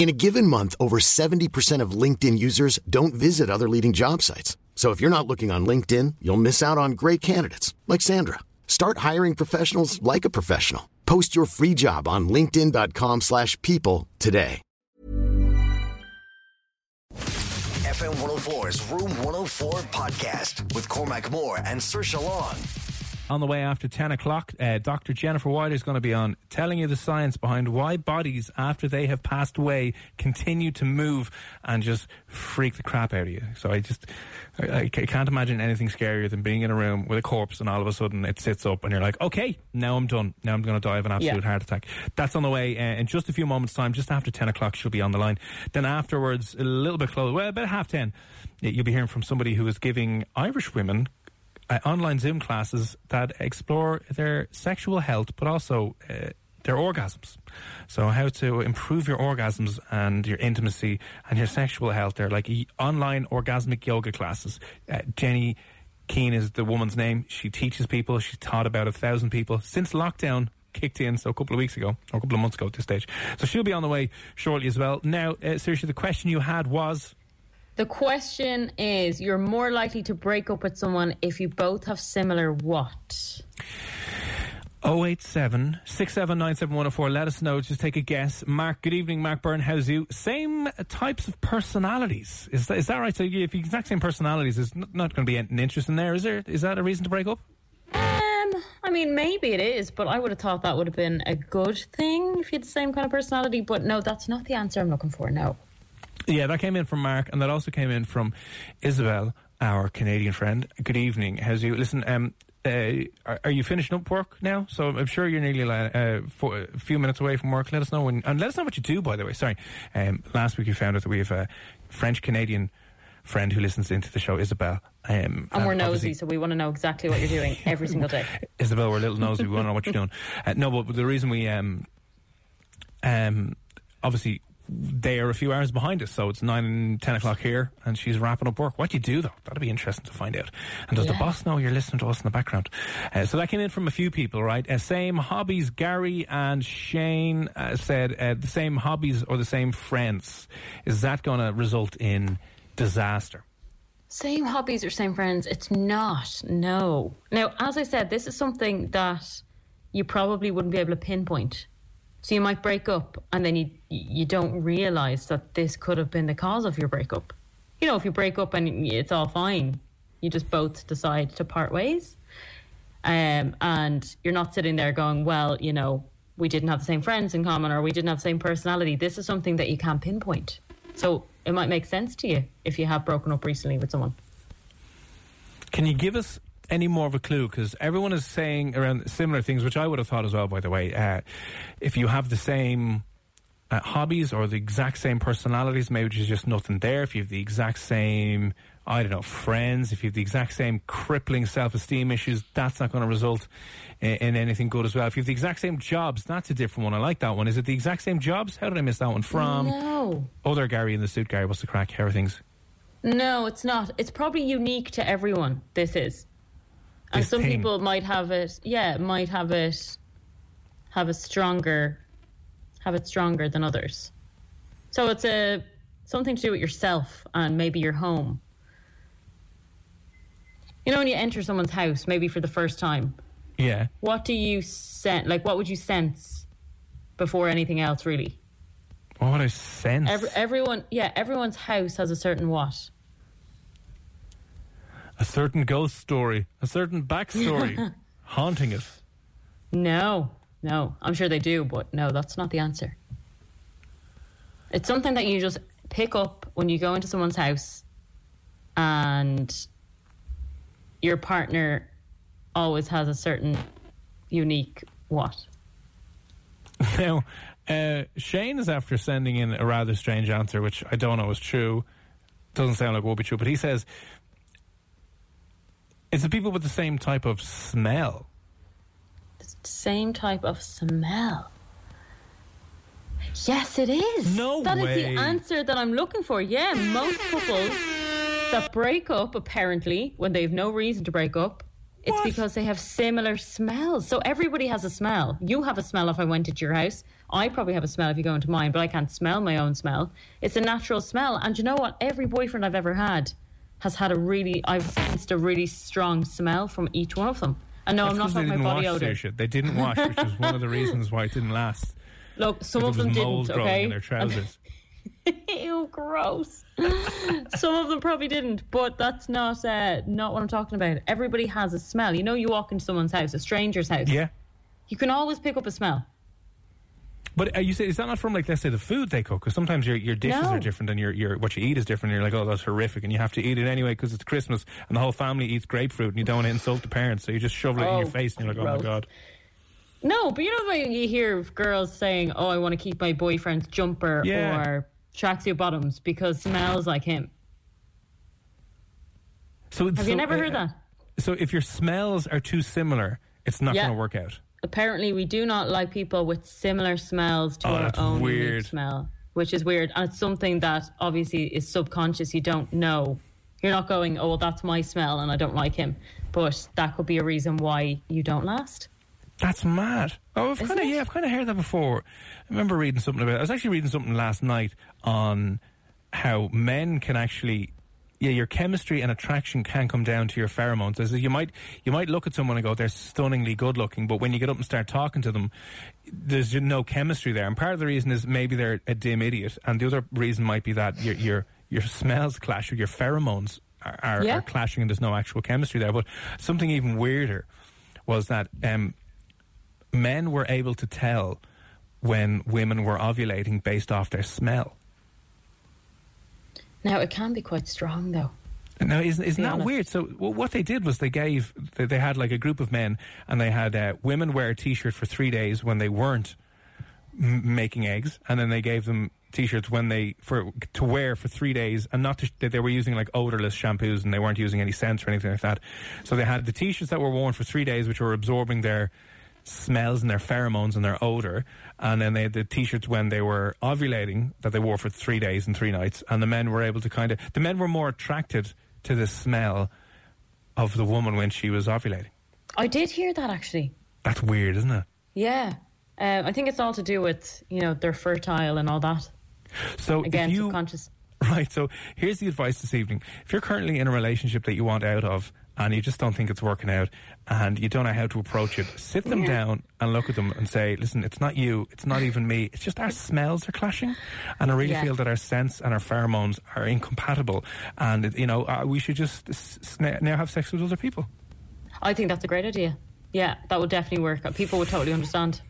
In a given month, over 70% of LinkedIn users don't visit other leading job sites. So if you're not looking on LinkedIn, you'll miss out on great candidates like Sandra. Start hiring professionals like a professional. Post your free job on linkedin.com/people today. FM 104's Room 104 podcast with Cormac Moore and Saoirse Long. On the way after 10 o'clock, uh, Dr. Jennifer Wider is going to be on telling you the science behind why bodies, after they have passed away, continue to move and just freak the crap out of you. So I just, I, I can't imagine anything scarier than being in a room with a corpse and all of a sudden it sits up and you're like, okay, now I'm done. Now I'm going to die of an absolute Yeah. heart attack. That's on the way uh, in just a few moments' time. Just after 10 o'clock, she'll be on the line. Then afterwards, a little bit closer, well, about half 10, you'll be hearing from somebody who is giving Irish women uh, online Zoom classes that explore their sexual health, but also uh, their orgasms. So, how to improve your orgasms and your intimacy and your sexual health. They're like online orgasmic yoga classes. Uh, Jenny Keane is the woman's name. She teaches people. She's taught about a thousand people since lockdown kicked in, so a couple of weeks ago, or a couple of months ago at this stage. So she'll be on the way shortly as well. Now, uh, seriously, the question you had was. The question is you're more likely to break up with someone if you both have similar what? 087 6797104. Let us know. Just take a guess. Mark, good evening. Mark Byrne, how's you? Same types of personalities. Is that, is that right? So if you exact same personalities, there's n- not going to be an interest in there, is there? Is that a reason to break up? Um, I mean, maybe it is, but I would have thought that would have been a good thing if you had the same kind of personality. But no, that's not the answer I'm looking for. No. Yeah, that came in from Mark, and that also came in from Isabel, our Canadian friend. Good evening. How's you? Listen, um, uh, are, are you finishing up work now? So I'm sure you're nearly uh, a few minutes away from work. Let us know when, and let us know what you do. By the way, sorry. Um, last week you found out that we have a French Canadian friend who listens into the show, Isabel. Um, And we're nosy, so we want to know exactly what you're doing every single day. Isabel, we're a little nosy. We want to know what you're doing. Uh, no, but the reason we, um, um, obviously, they are a few hours behind us, so it's nine and ten o'clock here, and she's wrapping up work. What do you do though? That'd be interesting to find out. And does the boss know you're listening to us in the background? Uh, so that came in from a few people, right? Uh, same hobbies. Gary and Shane uh, said uh, the same hobbies or the same friends. Is that going to result in disaster? Same hobbies or same friends? It's not. No. Now, as I said, this is something that you probably wouldn't be able to pinpoint. So you might break up, and then you you don't realize that this could have been the cause of your breakup. You know, if you break up and it's all fine, you just both decide to part ways, um, and you're not sitting there going, "Well, you know, we didn't have the same friends in common, or we didn't have the same personality." This is something that you can't pinpoint. So it might make sense to you if you have broken up recently with someone. Can you give us any more of a clue? Because everyone is saying around similar things, which I would have thought as well, by the way. Uh, if you have the same uh, hobbies or the exact same personalities, maybe there's just nothing there. If you have the exact same, I don't know, friends, if you have the exact same crippling self esteem issues, that's not going to result in, in anything good as well. If you have the exact same jobs, that's a different one. I like that one. Is it the exact same jobs? How did I miss that one from? No. Other Gary in the suit, Gary. What's the crack? How are things? No, it's not. It's probably unique to everyone. This is, and This some thing. people might have it. Yeah, might have it. Have a stronger, have it stronger than others. So it's a something to do with yourself and maybe your home. You know, when you enter someone's house, maybe for the first time, Yeah. what do you sense? Like, what would you sense before anything else? Really, What would I sense? Every, everyone, yeah, everyone's house has a certain what. a certain ghost story, a certain backstory haunting it. No, no. I'm sure they do, but no, that's not the answer. It's something that you just pick up when you go into someone's house and your partner always has a certain unique what. Now, Uh, Shane is after sending in a rather strange answer, which I don't know is true. Doesn't sound like it will be true, but he says it's the people with the same type of smell. Same type of smell. Yes, it is. No way. That is the answer that I'm looking for. Yeah, most couples that break up, apparently, when they have no reason to break up, it's What? because they have similar smells. So everybody has a smell. You have a smell if I went into your house. I probably have a smell if you go into mine, but I can't smell my own smell. It's a natural smell. And you know what? Every boyfriend I've ever had has had a really, I've sensed a really strong smell from each one of them. And no, That's I'm not talking didn't about body wash odor. shit. They didn't wash, which was one of the reasons why it didn't last. Look, some of them didn't. growing Okay, in their trousers. Ew, gross. Some of them probably didn't, but that's not uh, not what I'm talking about. Everybody has a smell. You know, you walk into someone's house, a stranger's house. yeah. You can always pick up a smell. But uh, you say is that not from like let's say the food they cook? Because sometimes your your dishes No. are different and your your what you eat is different. And you're like, oh, that's horrific, and you have to eat it anyway because it's Christmas and the whole family eats grapefruit, and you don't want to insult the parents, so you just shovel it in your Oh, face, and you're like, oh my god. No, but you know when you hear girls saying, "Oh, I want to keep my boyfriend's jumper Yeah. or tracksuit bottoms because smells like him." So Have you never heard that? So if your smells are too similar, it's not Yeah. going to work out. Apparently, we do not like people with similar smells to Oh, our own weird. smell, which is weird, and it's something that obviously is subconscious. You don't know. You're not going, "Oh, well, that's my smell, and I don't like him," but that could be a reason why you don't last. That's mad. Oh, I've kind of yeah, I've kind of heard that before. I remember reading something about. It. I was actually reading something last night on how men can actually. Yeah, your chemistry and attraction can come down to your pheromones. As you might, you might look at someone and go, "They're stunningly good looking," but when you get up and start talking to them, there's no chemistry there. And part of the reason is maybe they're a dim idiot, and the other reason might be that your your your smells clash, or your pheromones are, are, Yeah. are clashing, and there's no actual chemistry there. But something even weirder was that um, men were able to tell when women were ovulating based off their smell. Now, it can be quite strong, though. Now, isn't, isn't that honest. weird? So, well, what they did was they gave, they, they had like a group of men, and they had uh, women wear a t shirt for three days when they weren't m- making eggs, and then they gave them t-shirts when they for to wear for three days and not to, they, they were using like odorless shampoos and they weren't using any scents or anything like that so they had the t-shirts that were worn for three days which were absorbing their smells and their pheromones and their odor and then they had the t-shirts when they were ovulating that they wore for three days and three nights and the men were able to kind of the men were more attracted to the smell of the woman when she was ovulating I did hear that actually. that's weird isn't it Yeah. Um, I think it's all to do with, you know, they're fertile and all that. so Again, if you subconscious. Right. So here's the advice this evening. If you're currently in a relationship that you want out of and you just don't think it's working out and you don't know how to approach it, sit them down and look at them and say, listen, it's not you. It's not even me. It's just our smells are clashing. And I really Yeah. feel that our scents and our pheromones are incompatible. And, you know, uh, we should just now have sex with other people. I think that's a great idea. Yeah, that would definitely work. People would totally understand.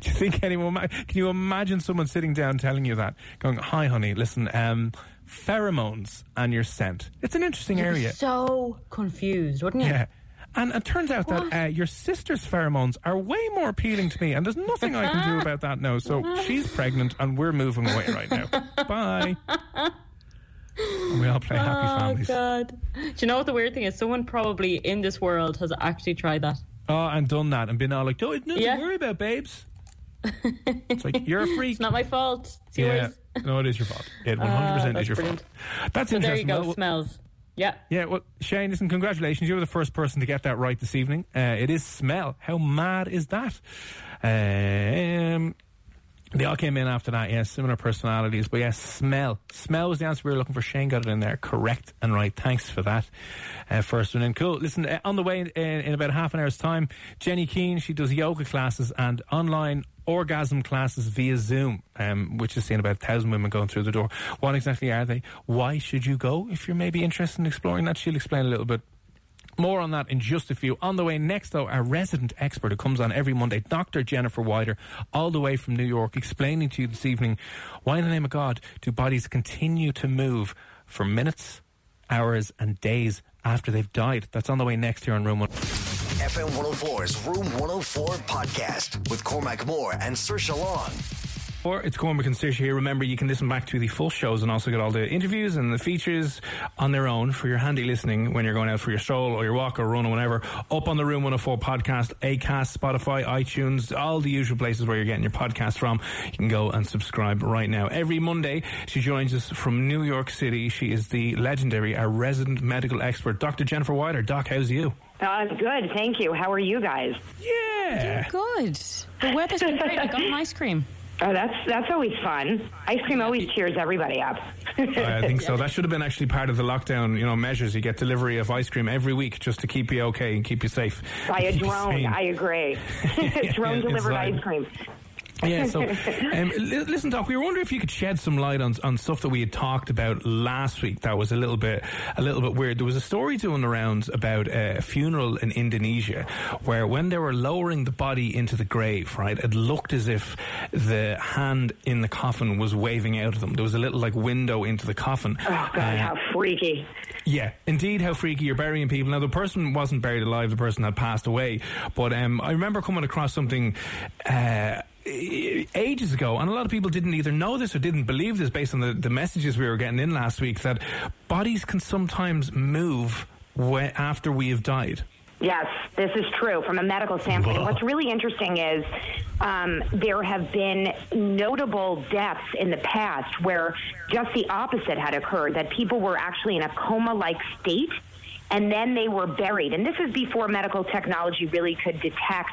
Do you think anyone? Can you imagine someone sitting down telling you that, going, "Hi, honey, listen, um, pheromones and your scent. It's an interesting area." So confused, wouldn't you? Yeah. And it turns out What? that uh, your sister's pheromones are way more appealing to me, and there's nothing I can do about that now. So she's pregnant, and we're moving away right now. Bye. And we all play happy families. Oh families. God! Do you know what the weird thing is? Someone probably in this world has actually tried that. Oh, and done that, and been all like, "Don't nothing Yeah. to worry about, babes." it's like you're a freak. It's not my fault. It's yeah, yours. no, it is your fault. It 100 Ah, percent is your brilliant. fault. That's So there you go. Well, Smells. Yeah. Yeah, well, Shane, listen, congratulations. You were the first person to get that right this evening. Uh, it is smell. How mad is that? Um, they all came in after that, yes, similar personalities. But yes, smell. Smell was the answer we were looking for. Shane got it in there. Correct and right. Thanks for that. Uh, first one in. Cool. Listen, uh, on the way in, in about half an hour's time, Jenny Keane, she does yoga classes and online orgasm classes via Zoom, um, which is seeing about a thousand women going through the door. What exactly are they? Why should you go? If you're maybe interested in exploring that, she'll explain a little bit more on that in just a few. On the way next, though, our resident expert who comes on every Monday, Dr. Jennifer Wider, all the way from New York, explaining to you this evening why, in the name of God, do bodies continue to move for minutes, hours, and days after they've died. That's on the way next here on Room 1. FM 104's Room 104 podcast with Cormac Moore and Saoirse Long. Or it's Cormac and Saoirse here. Remember, you can listen back to the full shows and also get all the interviews and the features on their own for your handy listening when you're going out for your stroll or your walk or run or whatever. Up on the Room 104 podcast, Acast, Spotify, iTunes, all the usual places where you're getting your podcast from. You can go and subscribe right now. Every Monday, she joins us from New York City. She is the legendary, our resident medical expert, Dr. Jennifer Wider. Doc, how's you? Uh, good, thank you. How are you guys? Yeah. Good. The weather's been great. I got an ice cream. Oh, that's that's always fun. Ice cream always cheers everybody up. I think so. That should have been actually part of the lockdown, you know, measures. You get delivery of ice cream every week just to keep you okay and keep you safe. By a Keep you drone, sane. I agree. drone yeah, delivered inside. ice cream. Yeah, so um, li- listen, Doc, we were wondering if you could shed some light on on stuff that we had talked about last week. That was a little bit a little bit weird. There was a story doing the rounds about a funeral in Indonesia, where when they were lowering the body into the grave, right, it looked as if the hand in the coffin was waving out of them. There was a little like window into the coffin. Oh God, Uh, how freaky! yeah, indeed, how freaky you're burying people. Now, the person wasn't buried alive; the person had passed away. But um, I remember coming across something. Uh, ages ago and a lot of people didn't either know this or didn't believe this based on the, the messages we were getting in last week that bodies can sometimes move after we have died Yes, this is true from a medical standpoint. Whoa. What's really interesting is um, there have been notable deaths in the past where just the opposite had occurred, that people were actually in a coma like state and then they were buried. And this is before medical technology really could detect.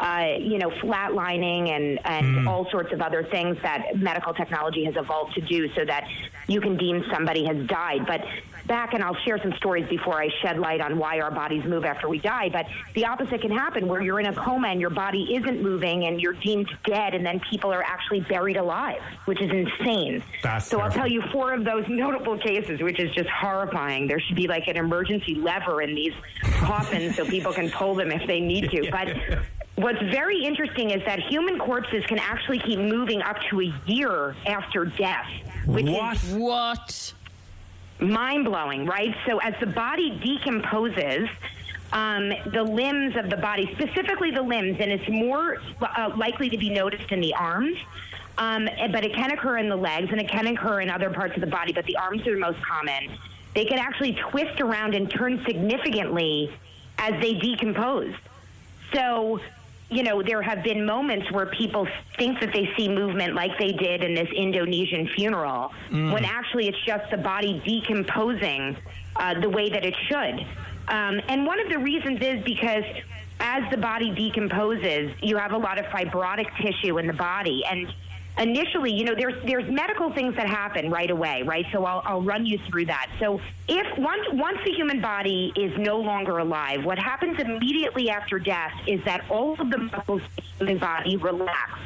Uh, you know, flatlining and, and all sorts of other things that medical technology has evolved to do so that you can deem somebody has died. But back, and I'll share some stories before I shed light on why our bodies move after we die. But the opposite can happen where you're in a coma and your body isn't moving and you're deemed dead, and then people are actually buried alive, which is insane. That's so I'll tell you four of those notable cases, which is just horrifying. There should be like an emergency lever in these coffins so people can pull them if they need to. But what's very interesting is that human corpses can actually keep moving up to a year after death, which what is What? mind blowing, right? So as the body decomposes, um, the limbs of the body, specifically the limbs, and it's more uh, likely to be noticed in the arms. Um, but it can occur in the legs and it can occur in other parts of the body, but the arms are the most common. They can actually twist around and turn significantly as they decompose. So, you know, there have been moments where people think that they see movement like they did in this Indonesian funeral, when actually it's just the body decomposing uh, the way that it should. Um, and one of the reasons is because as the body decomposes, you have a lot of fibrotic tissue in the body. And initially, you know, there's there's medical things that happen right away, right? So I'll, I'll run you through that. So if once once the human body is no longer alive, what happens immediately after death is that all of the muscles in the body relax.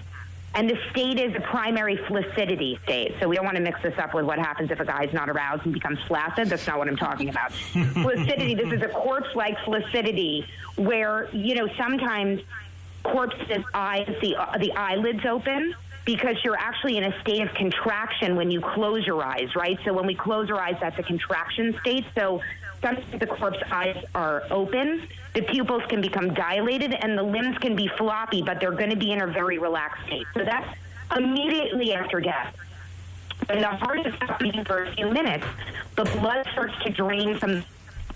And the state is a primary flaccidity state. So we don't want to mix this up with what happens if a guy's not aroused and becomes flaccid. That's not what I'm talking about. flaccidity, this is a corpse-like flaccidity where, you know, sometimes corpses' eyes, the, uh, the eyelids open because you're actually in a state of contraction when you close your eyes, right? So when we close our eyes, that's a contraction state. So sometimes the corpse eyes are open, the pupils can become dilated, and the limbs can be floppy, but they're going to be in a very relaxed state. So that's immediately after death. When the heart is not beating for a few minutes, the blood starts to drain from the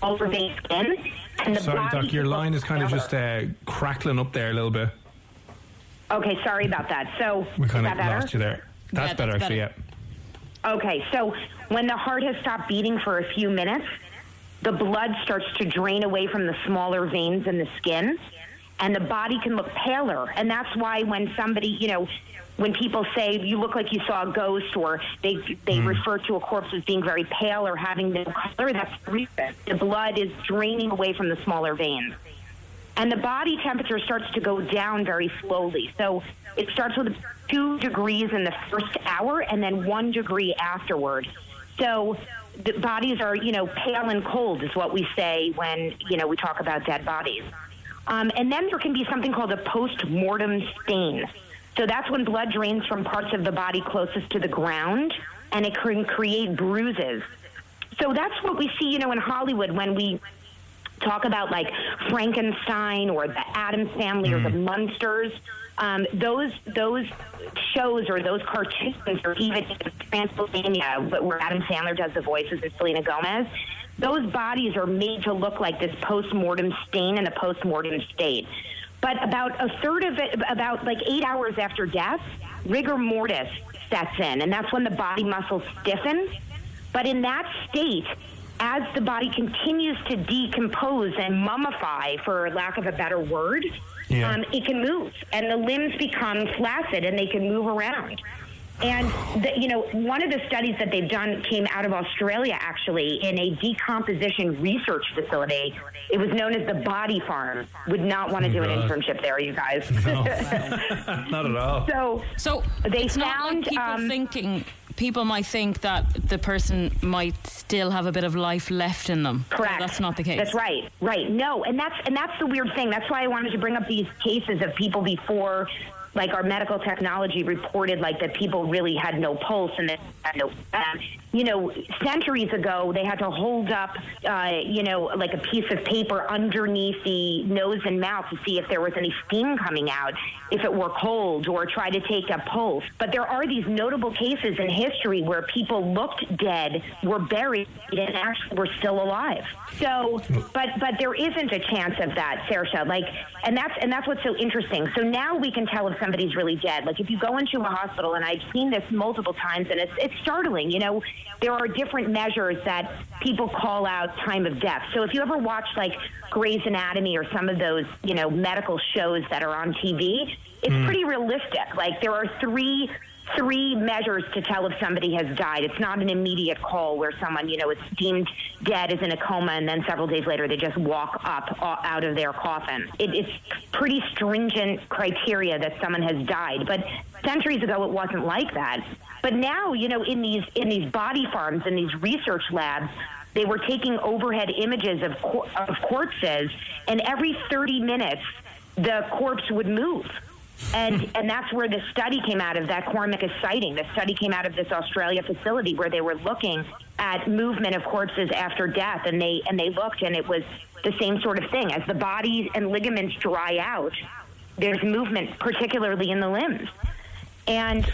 over vein skin, and the sorry body doc your line is kind of just uh, crackling up there a little bit Okay, sorry about that. So we is kind that of better? lost you there that's Yeah, better that's actually better. yeah Okay, so when the heart has stopped beating for a few minutes, the blood starts to drain away from the smaller veins in the skin, and the body can look paler. And that's why when somebody, you know, when people say you look like you saw a ghost, or they they hmm. refer to a corpse as being very pale or having no color, that's the reason. The blood is draining away from the smaller veins and the body temperature starts to go down very slowly. So it starts with two degrees in the first hour and then one degree afterward. So the bodies are, you know, pale and cold is what we say when, you know, we talk about dead bodies. Um, and then there can be something called a post-mortem stain. So that's when blood drains from parts of the body closest to the ground and it can create bruises. So that's what we see, you know, in Hollywood when we talk about like Frankenstein or the Addams Family or the Munsters. Um, those those shows or those cartoons or even Transylvania, where Adam Sandler does the voices of Selena Gomez. Those bodies are made to look like this post-mortem stain in a post-mortem state. But about a third of it, about like eight hours after death, rigor mortis sets in, and that's when the body muscles stiffen. But in that state, as the body continues to decompose and mummify, for lack of a better word, Yeah. um, it can move, and the limbs become flaccid, and they can move around. And the, you know, one of the studies that they've done came out of Australia, actually, in a decomposition research facility. It was known as the Body Farm. Would not want to do an internship there, you guys. No, Not at all. so, So They it's not found, like people um, thinking. People might think that the person might still have a bit of life left in them. Correct. That's not the case. That's right. Right. No, and that's and that's the weird thing. That's why I wanted to bring up these cases of people before like our medical technology reported like that people really had no pulse and they had no um, you know centuries ago they had to hold up uh, you know like a piece of paper underneath the nose and mouth to see if there was any steam coming out if it were cold or try to take a pulse. But there are these notable cases in history where people looked dead were buried and actually were still alive. So but but there isn't a chance of that Saoirse. Like and that's and that's what's so interesting. So now we can tell if somebody's really dead. Like if you go into a hospital and I've seen this multiple times and it's it's startling you know? There are different measures that people call out time of death. So if you ever watch like Grey's Anatomy or some of those you know medical shows that are on TV it's hmm. pretty realistic. Like there are three three measures to tell if somebody has died. It's not an immediate call where someone, you know, is deemed dead, is in a coma, and then several days later they just walk up uh, out of their coffin. It, it's pretty stringent criteria that someone has died. But centuries ago, it wasn't like that. But now, you know, in these in these body farms, in these research labs, they were taking overhead images of of corpses, and every 30 minutes, the corpse would move and and that's where the study came out of that Cormac citing. The study came out of this Australia facility where they were looking at movement of corpses after death, and they and they looked, and it was the same sort of thing. As the bodies and ligaments dry out, there's movement, particularly in the limbs, and.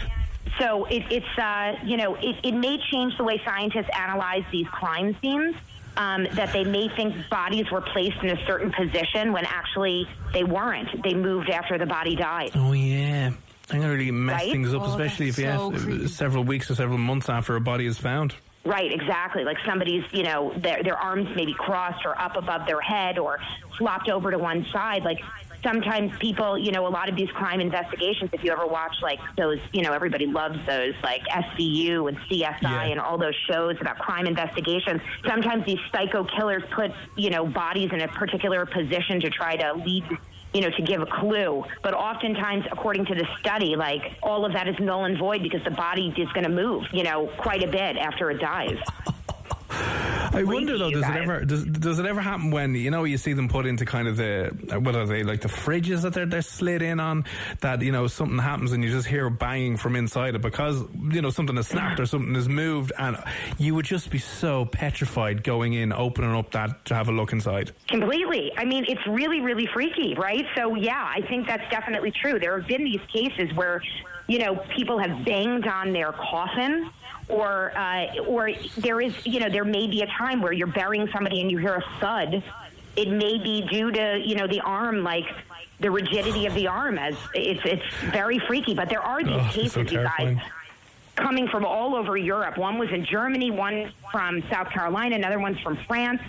So it, it's uh, you know it, it may change the way scientists analyze these crime scenes. Um, that they may think bodies were placed in a certain position when actually they weren't. They moved after the body died. Oh yeah. I'm gonna really mess Right? things up, Oh, especially if that's you so have creepy. several weeks or several months after a body is found. Right, exactly. Like somebody's, you know, their their arms maybe crossed or up above their head or flopped over to one side. Like sometimes people, you know, a lot of these crime investigations. If you ever watch like those, you know, everybody loves those like SVU and CSI Yeah. and all those shows about crime investigations. Sometimes these psycho killers put, you know, bodies in a particular position to try to lead you know, to give a clue. But oftentimes, according to the study, like all of that is null and void because the body is going to move, you know, quite a bit after it dies. I wonder though, you does it ever does, does it ever happen when you know you see them put into kind of the what are they like the fridges that they're they're slid in on that you know something happens and you just hear banging from inside it because you know something has snapped or something has moved and you would just be so petrified going in opening up that to have a look inside. Completely. I mean, it's really, really freaky, right? So, yeah, I think that's definitely true. There have been these cases where, you know, people have banged on their coffin, or, uh, or there is, you know, there may be a time where you're burying somebody and you hear a thud. It may be due to, you know, the arm, like the rigidity of the arm. As it's, it's very freaky. But there are these Oh, cases, so you guys coming from all over Europe. One was in Germany, one from South Carolina, another one's from France,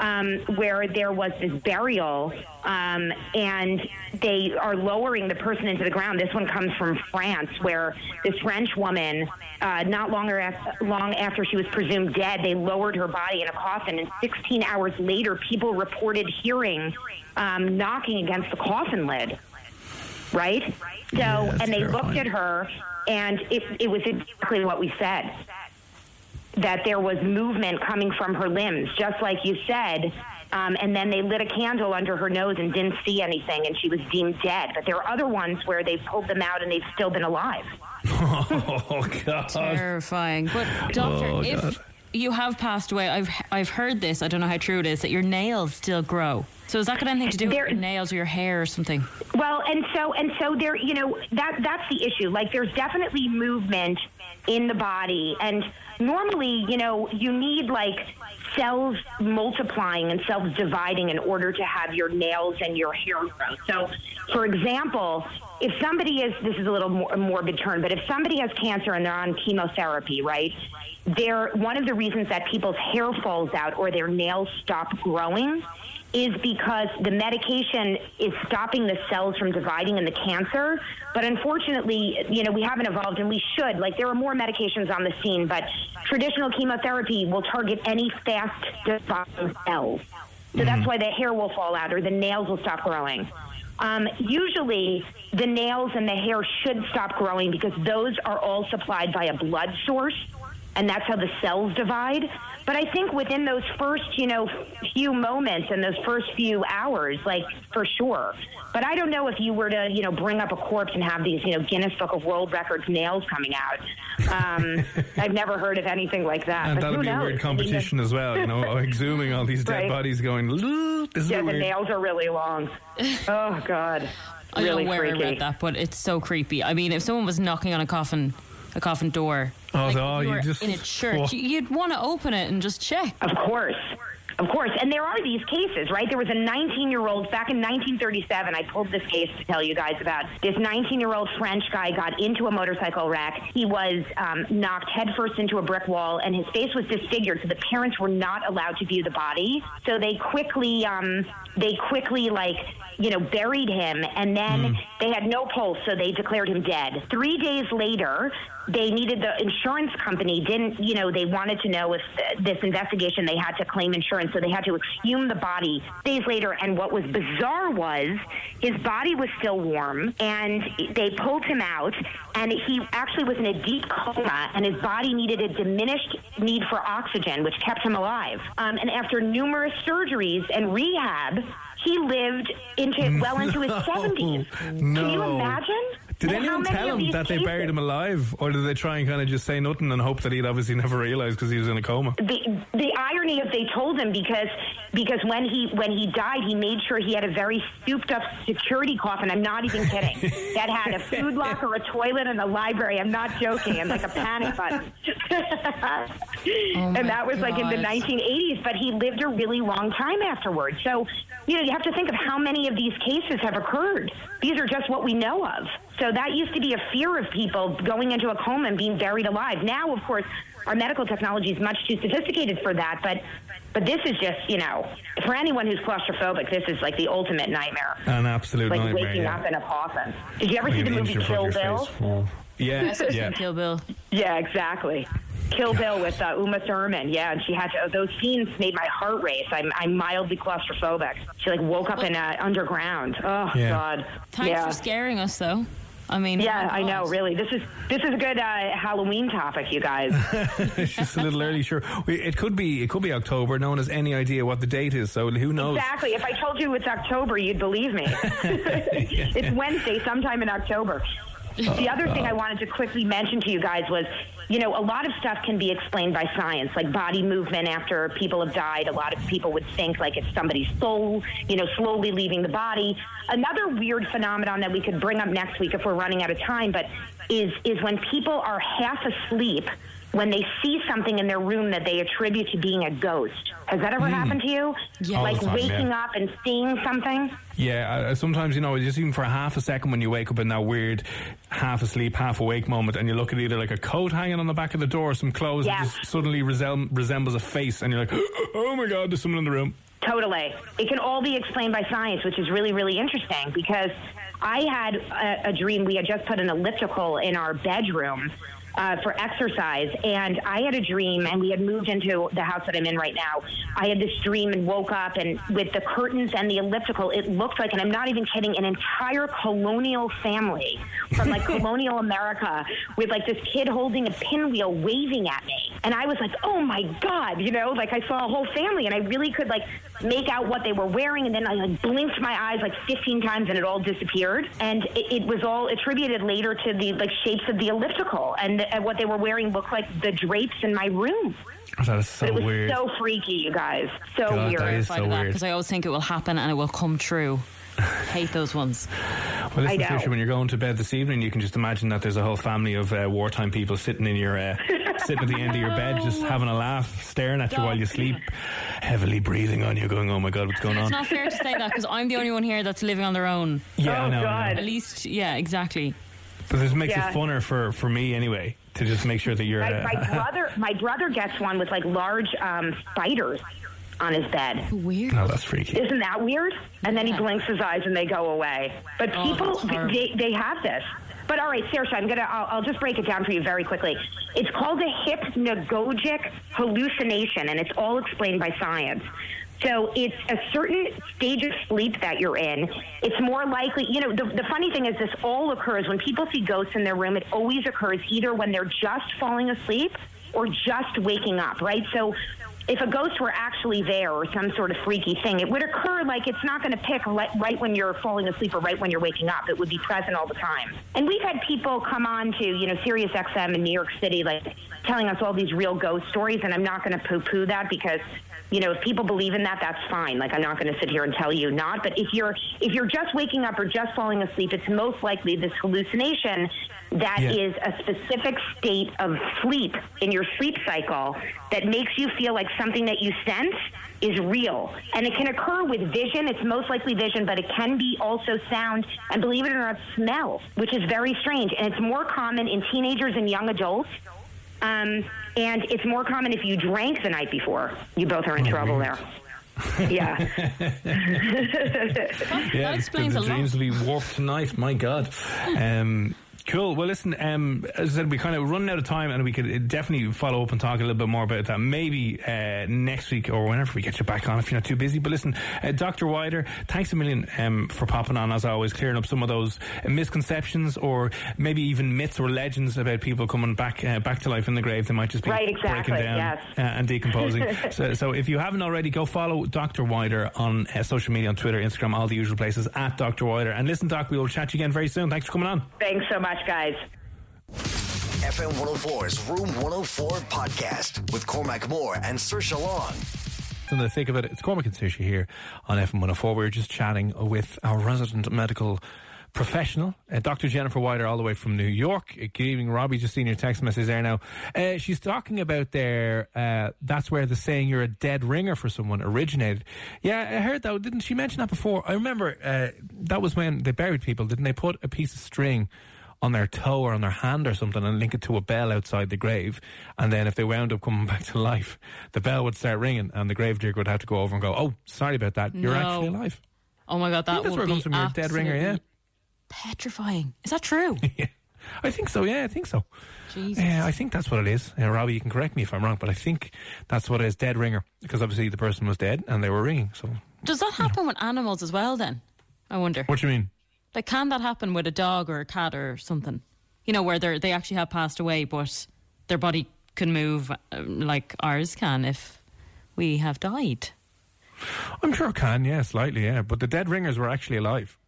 um, where there was this burial, um, and they are lowering the person into the ground. This one comes from France, where this French woman, uh, not longer af- long after she was presumed dead, they lowered her body in a coffin, and 16 hours later, people reported hearing um, knocking against the coffin lid right? So, that's and they looked at her, and it, it was exactly what we said that there was movement coming from her limbs, just like you said. Um, and then they lit a candle under her nose and didn't see anything, and she was deemed dead. But there are other ones where they've pulled them out and they've still been alive. oh God! Terrifying. But doctor, Oh, if you have passed away, I've I've heard this. I don't know how true it is that your nails still grow. So has that got anything to do There- with your nails or your hair or something? Well, and so and so there, you know, that that's the issue. Like there's definitely movement in the body and normally, you know, you need like cells multiplying and cells dividing in order to have your nails and your hair grow. So, for example, if somebody is this is a little more, morbid term, but if somebody has cancer and they're on chemotherapy, right? They're, one of the reasons that people's hair falls out or their nails stop growing is because the medication is stopping the cells from dividing in the cancer. But unfortunately, you know, we haven't evolved and we should. Like, there are more medications on the scene, but traditional chemotherapy will target any fast dividing cells. So that's why the hair will fall out or the nails will stop growing. Um, usually, the nails and the hair should stop growing because those are all supplied by a blood source and that's how the cells divide. But I think within those first, you know, few moments and those first few hours, like for sure. But I don't know if you were to, you know, bring up a corpse and have these, you know, Guinness Book of World Records nails coming out. Um, I've never heard of anything like that. And that would who be a knows? weird I mean, competition as well, you know, exhuming all these dead Right. bodies going, "Look, this is Yeah, a the nails are really long. Oh God, I really don't know where freaky. I read that, but it's so creepy. I mean, if someone was knocking on a coffin, a coffin door, Oh, like, oh, if you just- in a church, oh. you'd want to open it and just check. Of course. Of course. And there are these cases, right? There was a 19 year old back in 1937. I pulled this case to tell you guys about. This 19 year old French guy got into a motorcycle wreck. He was um, knocked headfirst into a brick wall, and his face was disfigured. So the parents were not allowed to view the body. So they quickly, um, they quickly, like, you know, buried him, and then they had no pulse, so they declared him dead. Three days later, they needed the insurance company didn't you know they wanted to know if th- this investigation they had to claim insurance so they had to exhume the body. Days later and what was bizarre was his body was still warm and they pulled him out and he actually was in a deep coma and his body needed a diminished need for oxygen which kept him alive. Um, and after numerous surgeries and rehab he lived into well into his 70s can you imagine Did And how anyone tell him that they buried him alive, or did they try and kind of just say nothing and hope that he'd obviously never realised because he was in a coma? the the irony of they told him because because when he when he died he made sure he had a very stooped up security coffin. I'm not even kidding. That had a food locker a toilet and a library. I'm not joking. I'm like a panic button. And that was like in the 1980s but he lived a really long time afterwards. So you know you have to think of how many of these cases have occurred these are just what we know of so that used to be a fear of people going into a coma and being buried alive now of course our medical technology is much too sophisticated for that but but this is just you know for anyone who's claustrophobic this is like the ultimate nightmare An absolute like nightmare. waking yeah. up in a coffin did you ever see the movie inch in front kill bill face. Yeah, yeah. Kill Bill. yeah, exactly. Kill Bill with uh, Uma Thurman. Yeah, and she had to, those scenes made my heart race. I'm, I'm mildly claustrophobic. She like woke up in uh, underground. Oh Yeah. God. Thanks yeah. for scaring us, though. I mean, yeah, I know. Really, this is this is a good uh, Halloween topic, you guys. it's just a little early. Sure, it could be. It could be October. No one has any idea what the date is. So who knows? exactly. If I told you it's October, you'd believe me. it's Wednesday, sometime in October. The other thing I oh, wanted to quickly mention to you guys was, you know, a lot of stuff can be explained by science, like body movement after people have died. A lot of people would think like it's somebody's soul, you know, slowly leaving the body. Another weird phenomenon that we could bring up next week if we're running out of time, but is is when people are half asleep when they see something in their room that they attribute to being a ghost. Has that ever happened to you? Yeah. All Like time, waking yeah. up and seeing something? Yeah, uh, sometimes you know, just even for a half a second when you wake up in that weird half asleep, half awake moment, and you look at either like a coat hanging on the back of the door, or some clothes that just suddenly resem- resembles a face, and you're like, oh my god, there's someone in the room. Totally. It can all be explained by science, which is really, really interesting because I had a, a dream. We had just put an elliptical in our bedroom. Uh, for exercise, and I had a dream, and we had moved into the house that I'm in right now. I had this dream and woke up, and with the curtains and the elliptical, it looked like, and I'm not even kidding, an entire colonial family from like colonial America with like this kid holding a pinwheel waving at me. And I was like, oh my God, you know, like I saw a whole family and I really could like make out what they were wearing. And then I like blinked my eyes like 15 times and it all disappeared. And it, it was all attributed later to the like shapes of the elliptical. And the, uh, what they were wearing looked like the drapes in my room. That is so But it was weird. so freaky, you guys. So God, weird. that is so weird. because I always think it will happen and it will come true. Hate those ones. Well, listen, I know. When you're going to bed this evening, you can just imagine that there's a whole family of uh, wartime people sitting in your uh, sitting at the end of your bed, just having a laugh, staring at you while you sleep, heavily breathing on you, going, "Oh my God, what's going on?" It's not fair to say that because I'm the only one here that's living on their own. yeah, I Oh, know, I know. At least, yeah, exactly. But this makes Yeah. it funner for, for me anyway to just make sure that you're. My, my Uh, brother, my brother gets one with like large um, spiders on his bed. Weird. no, that's freaky. Isn't that weird? And then he blinks his eyes and they go away. But Oh, people, that's they, they have this. But all right, Saoirse, I'm gonna. I'll, I'll just break it down for you very quickly. It's called a hypnagogic hallucination, and it's all explained by science. So it's a certain stage of sleep that you're in. It's more likely, you know, the, the funny thing is this all occurs when people see ghosts in their room. It always occurs either when they're just falling asleep or just waking up, right? So if a ghost were actually there or some sort of freaky thing, it would occur like it's not going to pick right, when you're falling asleep or right when you're waking up. It would be present all the time. And we've had people come on to, you know, Sirius XM in New York City, like telling us all these real ghost stories. And I'm not going to poo poo that because you know, if people believe in that, that's fine. Like I'm not going to sit here and tell you not. But if you're if you're just waking up or just falling asleep, it's most likely this hallucination that Yeah. is a specific state of sleep in your sleep cycle that makes you feel like something that you sense is real. And it can occur with vision. It's most likely vision, but it can be also sound and believe it or not, smell, which is very strange. And it's more common in teenagers and young adults. Um, and it's more common if you drank the night before. You both are in trouble there. yeah. yeah, explains the, a the lot. dreams will be warped tonight. My God. Um, Cool. Well, listen. Um, as I said, we kind of running out of time, and we could definitely follow up and talk a little bit more about that. Maybe uh, next week or whenever we get you back on, if you're not too busy. But listen, uh, Doctor Wider, thanks a million um, for popping on as always, clearing up some of those misconceptions or maybe even myths or legends about people coming back uh, back to life in the grave. They might just be Right, exactly, breaking down yes. uh, and decomposing. so, so if you haven't already, go follow Doctor Wider on uh, social media, on Twitter, Instagram, all the usual places at Doctor Wider. And listen, Doc, we will chat you again very soon. Thanks for coming on. Thanks so much, guys. FM 104's Room 104 podcast with Cormac Moore and Saoirse Long. in the thick of it. It's Cormac and Saoirse here on FM 104. We're just chatting with our resident medical professional, uh, Dr. Jennifer Wider, all the way from New York. Uh, Good evening, Robbie. Just seen your text message there now. Uh, she's talking about there, uh, that's where the saying you're a dead ringer for someone originated. Yeah, I heard that. Didn't she mention that before? I remember uh, that was when they buried people, didn't they? Put a piece of string on their toe or on their hand or something and link it to a bell outside the grave. And then if they wound up coming back to life, the bell would start ringing and the grave digger would have to go over and go, Oh, sorry about that. You're No. actually alive. Oh my god, that that's would where it comes from, you're dead ringer, yeah. Petrifying. Is that true? yeah. I think so. Yeah, I think so. Jesus. Yeah, I think that's what it is. Uh, Robbie, you can correct me if I'm wrong, but I think that's what it is. Dead ringer, because obviously the person was dead and they were ringing. So, Does that happen with animals as well? Then I wonder. what do you mean? Like, can that happen with a dog or a cat or something? You know, where they they actually have passed away, but their body can move um, like ours can if we have died. I'm sure it can. Yeah, slightly. Yeah, but the dead ringers were actually alive.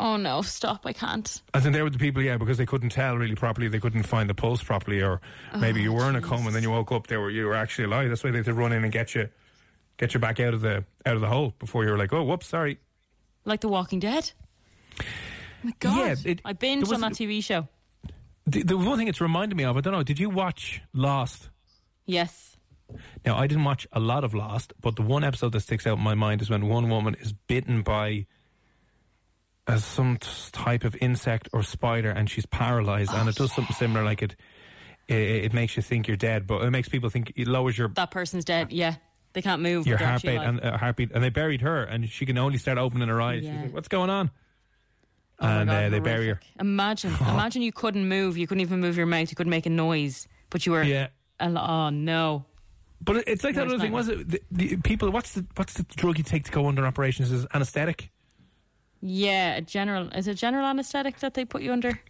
Oh no! Stop! I can't. I think they were the people, yeah, because they couldn't tell really properly. They couldn't find the pulse properly, or maybe you were in a coma and then you woke up. They were you were actually alive. That's why they had to run in and get you, get you back out of the out of the hole before you were like, oh, whoops, sorry. Like The Walking Dead. Oh my God! Yeah, it- I binged on that TV show. The, the one thing it's reminded me of, I don't know, did you watch Lost? Yes. Now, I didn't watch a lot of Lost, but the one episode that sticks out in my mind is when one woman is bitten by uh, some type of insect or spider and she's paralyzed, and it does something similar. Like it, it, it makes you think you're dead, but it makes people think it lowers your That person's dead. Yeah, they can't move. your heartbeat and uh, heartbeat. And they buried her, and she can only start opening her eyes. She's Yeah. like, "What's going on?" Oh and God, uh, they bury her. Imagine, imagine you couldn't move. You couldn't even move your mouth. You couldn't make a noise, but you were. Yeah. al- Oh no! But it's like that other thing, was it? The, the people, what's the what's the drug you take to go under operations? Is anaesthetic? Yeah, a general. Is it general anaesthetic that they put you under?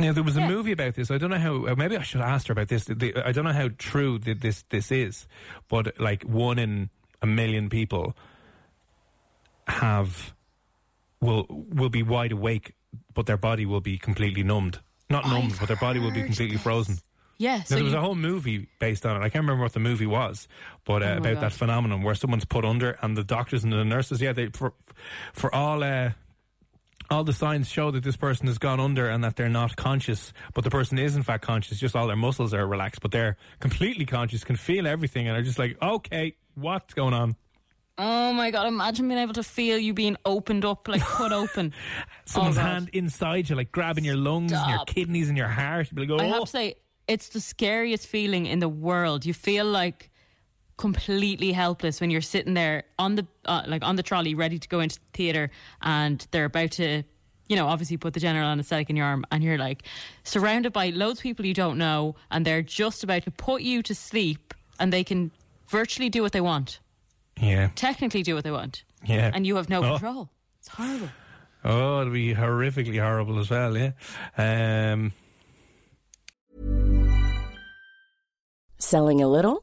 Now there was a Yeah. movie about this. I don't know how. uh, Maybe I should ask her about this. The- I don't know how true th- this this is, but like one in a million people have will will be wide awake, but their body will be completely numbed Not numbed, I've but their body will be completely this. frozen. Yeah, so there was a whole movie based on it. I can't remember what the movie was, but uh, Oh about God. that phenomenon where someone's put under and the doctors and the nurses, yeah, they for for all uh, all the signs show that this person has gone under and that they're not conscious, but the person is in fact conscious. Just all their muscles are relaxed, but they're completely conscious, can feel everything, and are just like, okay, what's going on? Oh my god! Imagine being able to feel you being opened up, like cut open. Someone's oh, God. hand inside you, like grabbing your lungs and your kidneys and your heart. You'd be like, oh, I have oh. to say, it's the scariest feeling in the world. You feel like completely helpless when you're sitting there on the uh, like on the trolley, ready to go into the theater, and they're about to, you know, obviously put the general anesthetic in your arm, and you're like surrounded by loads of people you don't know, and they're just about to put you to sleep, and they can virtually do what they want, yeah, technically do what they want, yeah, and you have no Oh. control. It's horrible. Oh, it'll be horrifically horrible as well, yeah. Um, Selling a little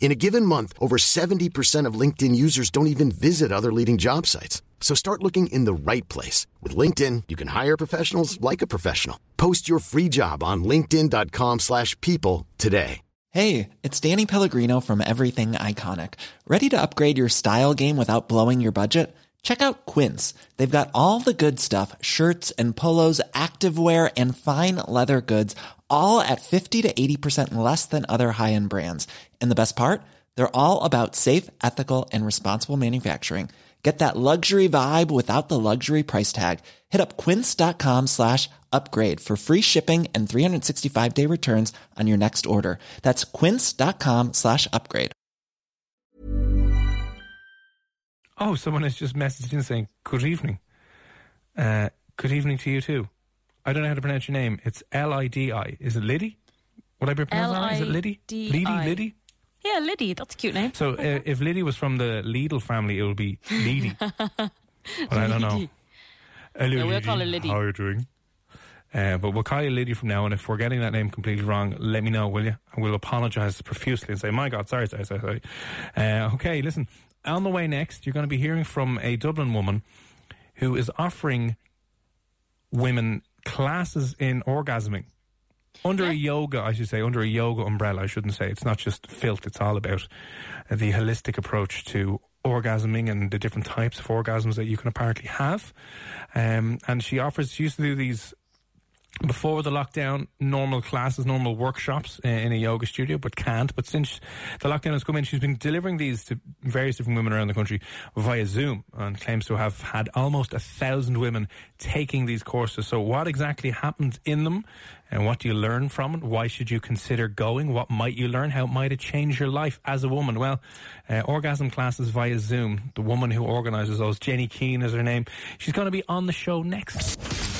In a given month, over 70% of LinkedIn users don't even visit other leading job sites. So start looking in the right place. With LinkedIn, you can hire professionals like a professional. Post your free job on linkedin.com/people slash people today. Hey, it's Danny Pellegrino from Everything Iconic. Ready to upgrade your style game without blowing your budget? Check out Quince. They've got all the good stuff shirts and polos, activewear, and fine leather goods, all at 50 to 80% less than other high end brands. And the best part? They're all about safe, ethical, and responsible manufacturing. Get that luxury vibe without the luxury price tag. Hit up quince.com slash upgrade for free shipping and 365 day returns on your next order. That's quince.com slash upgrade. oh, someone has just messaged in saying, good evening. Uh, good evening to you too. I don't know how to pronounce your name. It's L I D I. Is it Liddy? Would I be pronouncing that? Is it Liddy? Liddy? Liddy? Yeah, Liddy, that's a cute name. So uh, if Liddy was from the Lidl family, it would be Liddy. but I don't know. Hello, Yeah, we'll call her Liddy. How are you doing? Uh, but we'll call you Liddy from now on. If we're getting that name completely wrong, let me know, will you? And we'll apologise profusely and say, my God, sorry, sorry, sorry. sorry. Uh, okay, listen. On the way next, you're going to be hearing from a Dublin woman who is offering women classes in orgasming. Under a yoga, I should say, under a yoga umbrella, I shouldn't say. It's not just filth, it's all about the holistic approach to orgasming and the different types of orgasms that you can apparently have. Um, and she offers, she used to do these before the lockdown, normal classes, normal workshops uh, in a yoga studio, but can't. But since the lockdown has come in, she's been delivering these to various different women around the country via Zoom and claims to have had almost a thousand women taking these courses. So, what exactly happens in them and what do you learn from it? Why should you consider going? What might you learn? How might it change your life as a woman? Well, uh, orgasm classes via Zoom. The woman who organises those, Jenny Keane is her name. She's going to be on the show next.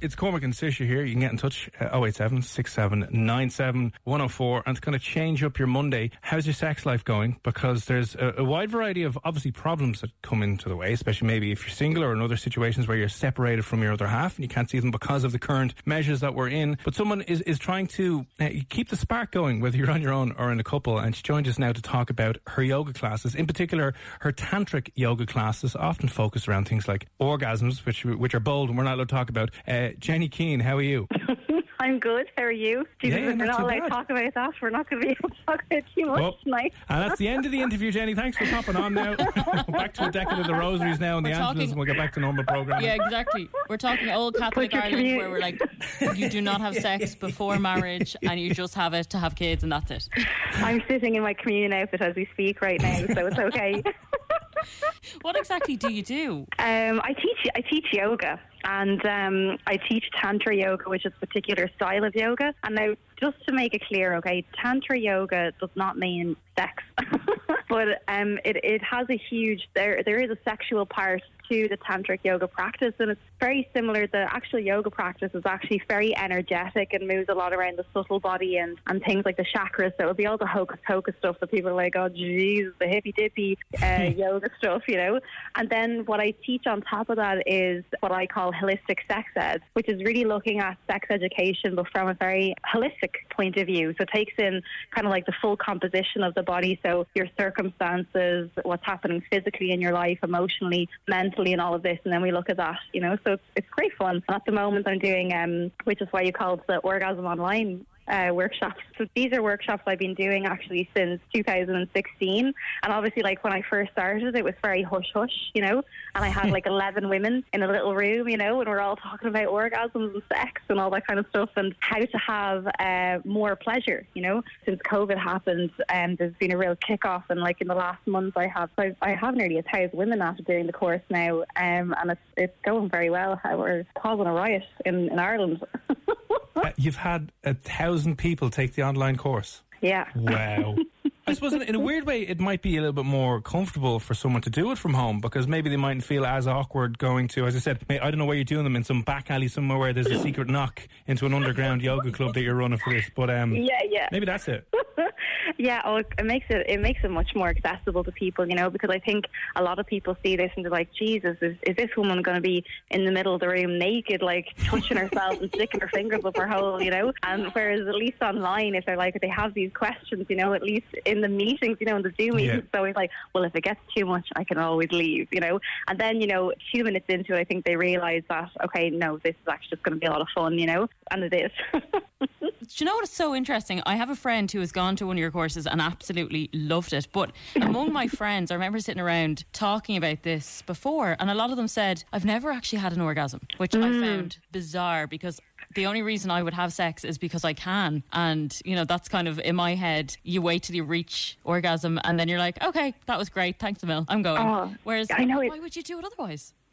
It's Cormac and Saoirse here. You can get in touch uh, 087 6797 104 and it's going to change up your Monday. How's your sex life going? Because there's a, a wide variety of obviously problems that come into the way, especially maybe if you're single or in other situations where you're separated from your other half and you can't see them because of the current measures that we're in. But someone is, is trying to uh, keep the spark going, whether you're on your own or in a couple. And she joined us now to talk about her yoga classes, in particular her tantric yoga classes, often focused around things like orgasms, which which are bold and we're not allowed to talk about. Uh, Uh, Jenny Keane, how are you? I'm good. How are you? Jesus, Yeah, if we're not not allowed to talk about that. We're not going to be able to talk about too much Oh, tonight. and that's the end of the interview, Jenny. Thanks for popping on now. back to a decade of the rosaries now and the We're Angeles, talking- and we'll get back to normal programming. Yeah, exactly. We're talking old Catholic Ireland commu- where we're like, you do not have sex before marriage and you just have it to have kids and that's it. I'm sitting in my communion outfit as we speak right now, so it's okay. What exactly do you do? Um, I teach I teach yoga and um, I teach tantra yoga, which is a particular style of yoga. And now, just to make it clear, okay, tantra yoga does not mean sex, but um, it it has a huge there there is a sexual part to the tantric yoga practice, and it's very similar. The actual yoga practice is actually very energetic and moves a lot around the subtle body and, and things like the chakras. So it would be all the hocus pocus stuff that people are like, oh, jeez, the hippy dippy uh, yoga stuff, you know. And then what I teach on top of that is what I call holistic sex ed, which is really looking at sex education, but from a very holistic point of view. So it takes in kind of like the full composition of the body. So your circumstances, what's happening physically in your life, emotionally, mentally, and all of this. And then we look at that, you know. So it's, it's great fun. And at the moment, I'm doing, um, which is why you called the Orgasm Online uh, workshops. So these are workshops I've been doing actually since 2016. And obviously, like when I first started, it was very hush hush, you know. And I had like 11 women in a little room, you know, and we're all talking about orgasms and sex and all that kind of stuff and how to have uh, more pleasure, you know. Since COVID happened, um, there's been a real kickoff. And like in the last month, I have I, I have nearly a thousand women after doing the course now, um, and it's it's going very well. We're causing a riot in in Ireland. Uh, you've had a thousand people take the online course. yeah. Wow. I suppose in, in a weird way, it might be a little bit more comfortable for someone to do it from home because maybe they mightn't feel as awkward going to, as I said, I don't know where you're doing them in some back alley somewhere where there's a secret knock into an underground yoga club that you're running for this. But um, Yeah, yeah. maybe that's it. yeah, oh, it makes it it makes it much more accessible to people, you know, because I think a lot of people see this and they're like, Jesus, is, is this woman going to be in the middle of the room naked, like touching herself and sticking her fingers up her hole, you know? And whereas at least online, if they're like, they have these questions, you know, at least in the meetings, you know, in the Zoom Yeah. meetings, it's always like, well, if it gets too much, I can always leave, you know? And then, you know, two minutes into it, I think they realise that, okay, no, this is actually just going to be a lot of fun, you know? And it is. Do you know what is so interesting? I have a friend who has gone to one of your courses and absolutely loved it. But among my friends, I remember sitting around talking about this before, and a lot of them said, I've never actually had an orgasm, which I mm. found bizarre because the only reason I would have sex is because I can. And, you know, that's kind of in my head, you wait till you reach orgasm and then you're like, okay, that was great. Thanks a mil. I'm going. Oh, Whereas, I know why would you do it otherwise?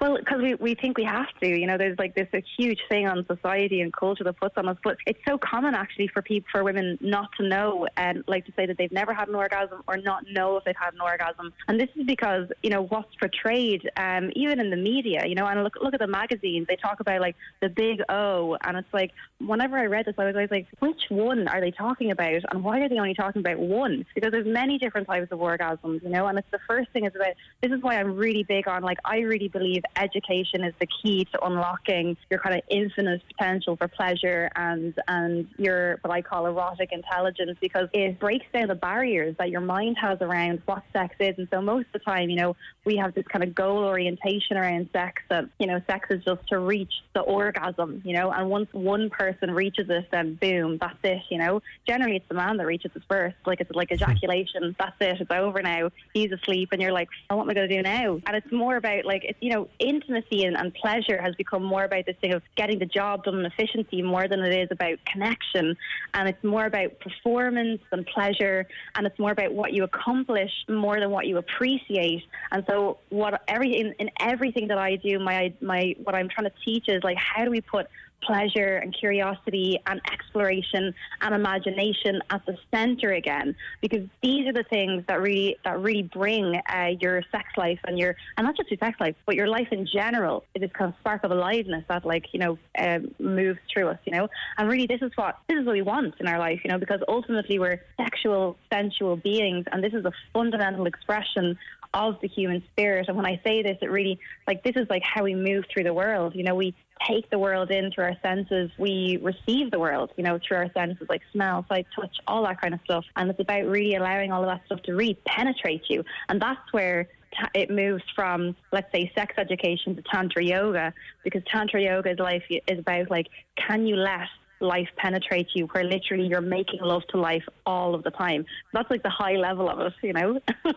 well, because we, we think we have to. You know, there's like this a huge thing on society and culture that puts on us. But it's so common actually for people, for women not to know and like to say that they've never had an orgasm or not know if they've had an orgasm. And this is because you know what's portrayed, um, even in the media. You know, and look look at the magazines. They talk about like the big O, and it's like whenever I read this, I was always like, which one are they talking about, and why are they only talking about one? Because there's many different types of orgasms. You know, and it's the first thing is about. This is why I'm really big on like I really believe education is the key to unlocking your kind of infinite potential for pleasure and and your what I call erotic intelligence because it breaks down the barriers that your mind has around what sex is. And so most of the time, you know, we have this kind of goal orientation around sex that you know sex is just to reach the orgasm, you know, and once one person reaches it, then boom, that's it, you know. Generally, it's the man that reaches it first, like it's like hmm. ejaculation. That's it, it's over now. He's asleep, and you're like, oh, what am I going to do now? And it's more about like it's you know intimacy and, and pleasure has become more about this thing of getting the job done and efficiency more than it is about connection, and it's more about performance and pleasure, and it's more about what you accomplish more than what you appreciate. And so, what every in, in everything that I do, my my what I'm trying to teach is like how do we put pleasure and curiosity and exploration and imagination at the center again because these are the things that really that really bring uh, your sex life and your and not just your sex life but your life in general it is kind of spark of aliveness that like you know um, moves through us you know? And really this is what this is what we want in our life you know because ultimately we're sexual sensual beings and this is a fundamental expression of the human spirit. And when I say this, it really like this is like how we move through the world. You know, we take the world in through our senses. We receive the world, you know, through our senses like smell, sight, touch, all that kind of stuff. And it's about really allowing all of that stuff to really penetrate you. And that's where it moves from let's say sex education to tantra yoga because tantra yoga is life is about like can you let life penetrates you where literally you're making love to life all of the time that's like the high level of it you know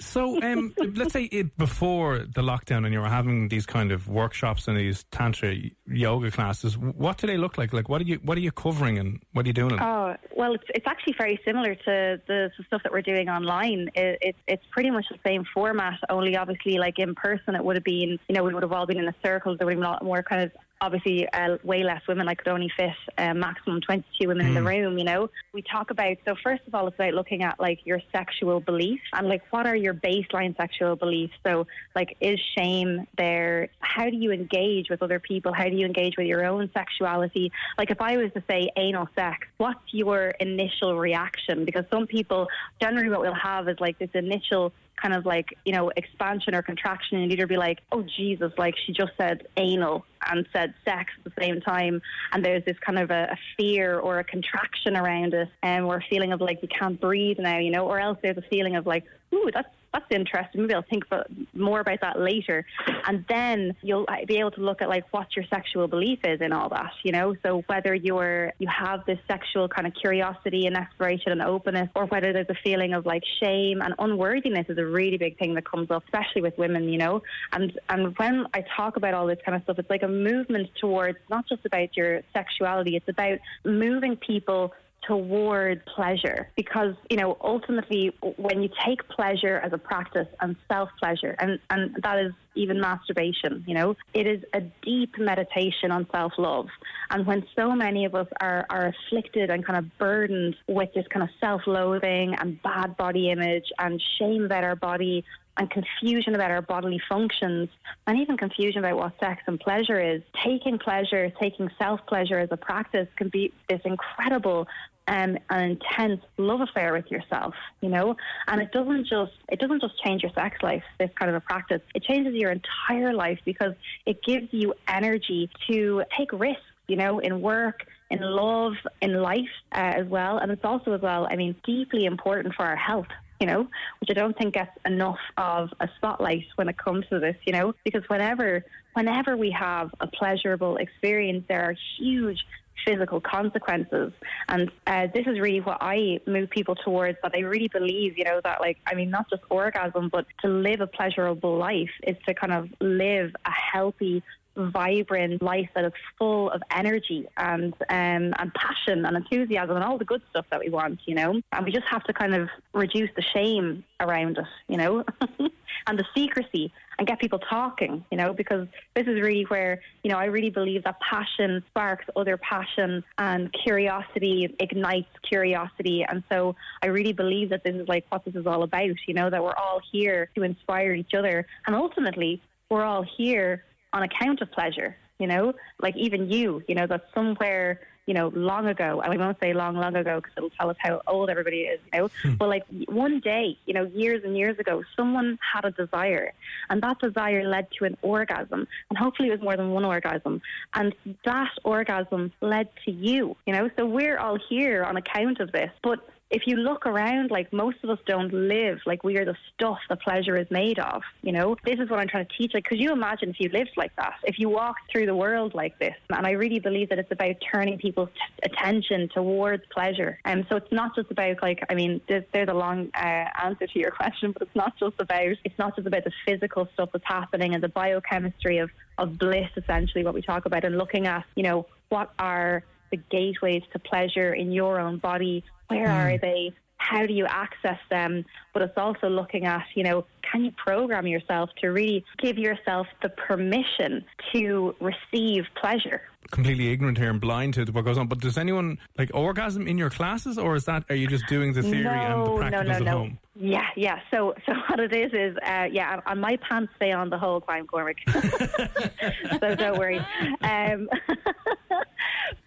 So, um, let's say it, before the lockdown, and you were having these kind of workshops and these tantra yoga classes. What do they look like? Like, what are you what are you covering and what are you doing? Oh well, it's it's actually very similar to the, the stuff that we're doing online. It, it, it's pretty much the same format, only obviously like in person, it would have been you know we would have all been in a circle. There would have been a lot more kind of obviously uh, way less women. I could only fit uh, maximum 22 women in the room, you know. We talk about, so first of all, it's about looking at like your sexual beliefs and like what are your baseline sexual beliefs. So, like, is shame there? How do you engage with other people? How do you engage with your own sexuality? Like, if I was to say anal sex, what's your initial reaction? Because some people, generally, what we'll have is like this initial kind of like, you know, expansion or contraction, and you'd either be like, oh, Jesus, like she just said anal and said sex at the same time. And there's this kind of a, a fear or a contraction around it, and um, or a feeling of like you can't breathe now, you know, or else there's a feeling of like, ooh, that's that's interesting. Maybe I'll think about, more about that later. And then you'll uh, be able to look at like what your sexual belief is in all that, you know. So whether you're you have this sexual kind of curiosity and exploration and openness, or whether there's a feeling of like shame and unworthiness is a really big thing that comes up, especially with women, you know. And and when I talk about all this kind of stuff, it's like a movement towards not just about your sexuality, it's about moving people toward pleasure because you know ultimately when you take pleasure as a practice and self pleasure and and that is even masturbation you know it is a deep meditation on self love and when so many of us are are afflicted and kind of burdened with this kind of self loathing and bad body image and shame about our body and confusion about our bodily functions and even confusion about what sex and pleasure is. Taking pleasure, taking self pleasure as a practice can be this incredible um, an intense love affair with yourself, you know, and it doesn't just it doesn't just change your sex life. This kind of a practice, it changes your entire life because it gives you energy to take risks, you know, in work, in love, in life uh, as well, and it's also as well, I mean, deeply important for our health you know, which I don't think gets enough of a spotlight when it comes to this, you know, because whenever whenever we have a pleasurable experience, there are huge physical consequences. And uh, this is really what I move people towards that I really believe, you know, that like, I mean, not just orgasm, but to live a pleasurable life is to kind of live a healthy, vibrant life that is full of energy and um, and passion and enthusiasm and all the good stuff that we want, you know. And we just have to kind of reduce the shame around it, you know, and the secrecy and get people talking, you know, because this is really where, you know, I really believe that passion sparks other passion and curiosity ignites curiosity. And so I really believe that this is like what this is all about, you know, that we're all here to inspire each other. And ultimately, we're all here on account of pleasure, you know, like even you, you know, that somewhere, you know, long ago, and I won't say long, long ago because it'll tell us how old everybody is, you know, Hmm. but like one day, you know, years and years ago, someone had a desire, and that desire led to an orgasm, and hopefully it was more than one orgasm, and that orgasm led to you, you know, so we're all here on account of this, but if you look around, like most of us don't live like we are the stuff the pleasure is made of. You know, this is what I'm trying to teach. Like, could you imagine if you lived like that? If you walked through the world like this? And I really believe that it's about turning people's t- attention towards pleasure. And so it's not just about like, I mean, there's, there's a long uh, answer to your question, but it's not just about it's not just about the physical stuff that's happening and the biochemistry of of bliss, essentially what we talk about, and looking at you know what are the gateways to pleasure in your own body where are they? How do you access them? But it's also looking at, you know, can you program yourself to really give yourself the permission to receive pleasure? Completely ignorant here and blind to what goes on. But does anyone like orgasm in your classes, or is that are you just doing the theory and the no, practicals no, no, at no. home? Yeah, yeah. So, so what it is is, uh, yeah, and my pants stay on the whole time, Cormac. so don't worry. Um,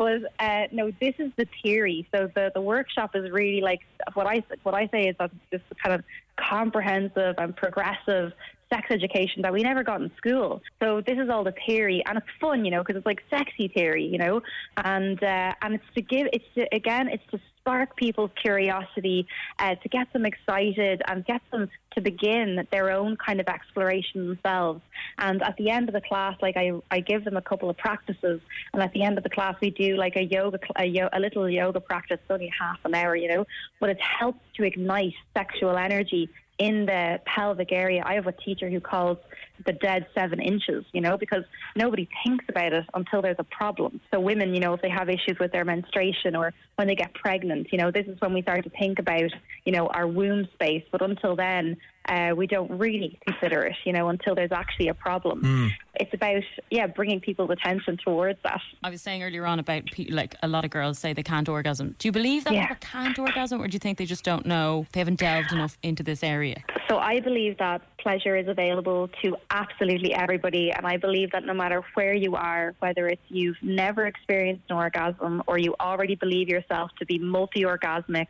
but uh, no, this is the theory. So the the workshop is really like what I what I say is that this kind of comprehensive and progressive sex education that we never got in school. So this is all the theory, and it's fun, you know, because it's like sexy theory, you know, and uh, and it's to give, it's to, again, it's to spark people's curiosity, uh, to get them excited and get them to begin their own kind of exploration themselves. And at the end of the class, like I, I give them a couple of practices, and at the end of the class, we do like a yoga, a, yo- a little yoga practice, only half an hour, you know, but it helps to ignite sexual energy in the pelvic area. I have a teacher who calls the dead seven inches, you know, because nobody thinks about it until there's a problem. So women, you know, if they have issues with their menstruation or when they get pregnant, you know, this is when we start to think about, you know, our womb space. But until then, uh, we don't really consider it, you know, until there's actually a problem. Hmm. It's about, yeah, bringing people's attention towards that. I was saying earlier on about like a lot of girls say they can't orgasm. Do you believe that Yeah. people can't orgasm, or do you think they just don't know? They haven't delved enough into this area. So I believe that pleasure is available to absolutely everybody, and I believe that no matter where you are, whether it's you've never experienced an orgasm or you already believe yourself to be multi-orgasmic,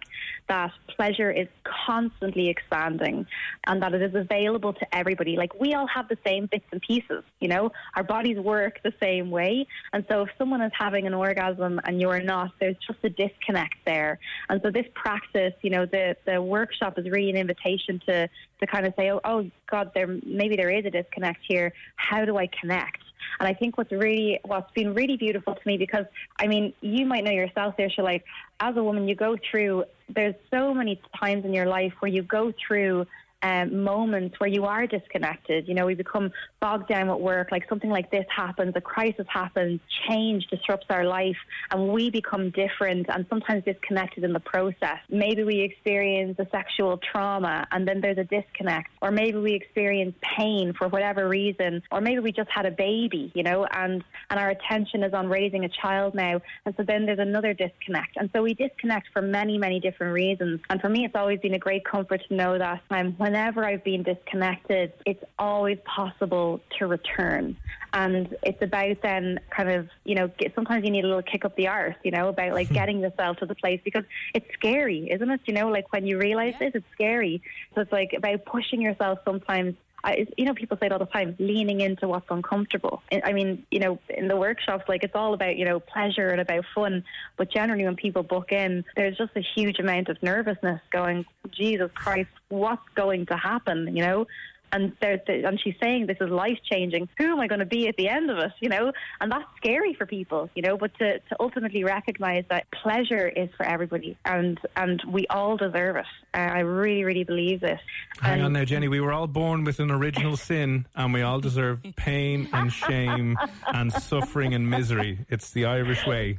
that pleasure is constantly expanding, and that it is available to everybody. Like we all have the same bits and pieces, you know, our bodies work the same way, and so if someone is having an orgasm and you're not, there's just a disconnect there. And so this practice, you know, the the workshop is really an invitation to to kind of say, oh, oh God, there maybe there is a disconnect here. How do I connect? And I think what's really what's been really beautiful to me because I mean you might know yourself, Saoirse, like as a woman you go through. There's so many times in your life where you go through um, moments where you are disconnected. You know, we become bogged down with work. Like something like this happens, a crisis happens, change disrupts our life, and we become different and sometimes disconnected in the process. Maybe we experience a sexual trauma and then there's a disconnect, or maybe we experience pain for whatever reason, or maybe we just had a baby, you know, and and our attention is on raising a child now, and so then there's another disconnect, and so we disconnect for many many different reasons. And for me, it's always been a great comfort to know that um, whenever I've been disconnected, it's always possible to return. And it's about then kind of, you know, sometimes you need a little kick up the arse, you know, about like hmm. getting yourself to the place because it's scary, isn't it? You know, like when you realize this, it's scary. So it's like about pushing yourself sometimes I, you know, people say it all the time, leaning into what's uncomfortable. I I mean, you know, in the workshops, like it's all about, you know, pleasure and about fun. But generally, when people book in, there's just a huge amount of nervousness going, Jesus Christ, what's going to happen, you know? And there's, and she's saying this is life changing. Who am I going to be at the end of it? You know, and that's scary for people. You know, but to, to ultimately recognise that pleasure is for everybody, and and we all deserve it. Uh, I really, really believe this. Hang And- on now, Jenny. We were all born with an original sin, and we all deserve pain and shame and suffering and misery. It's the Irish way.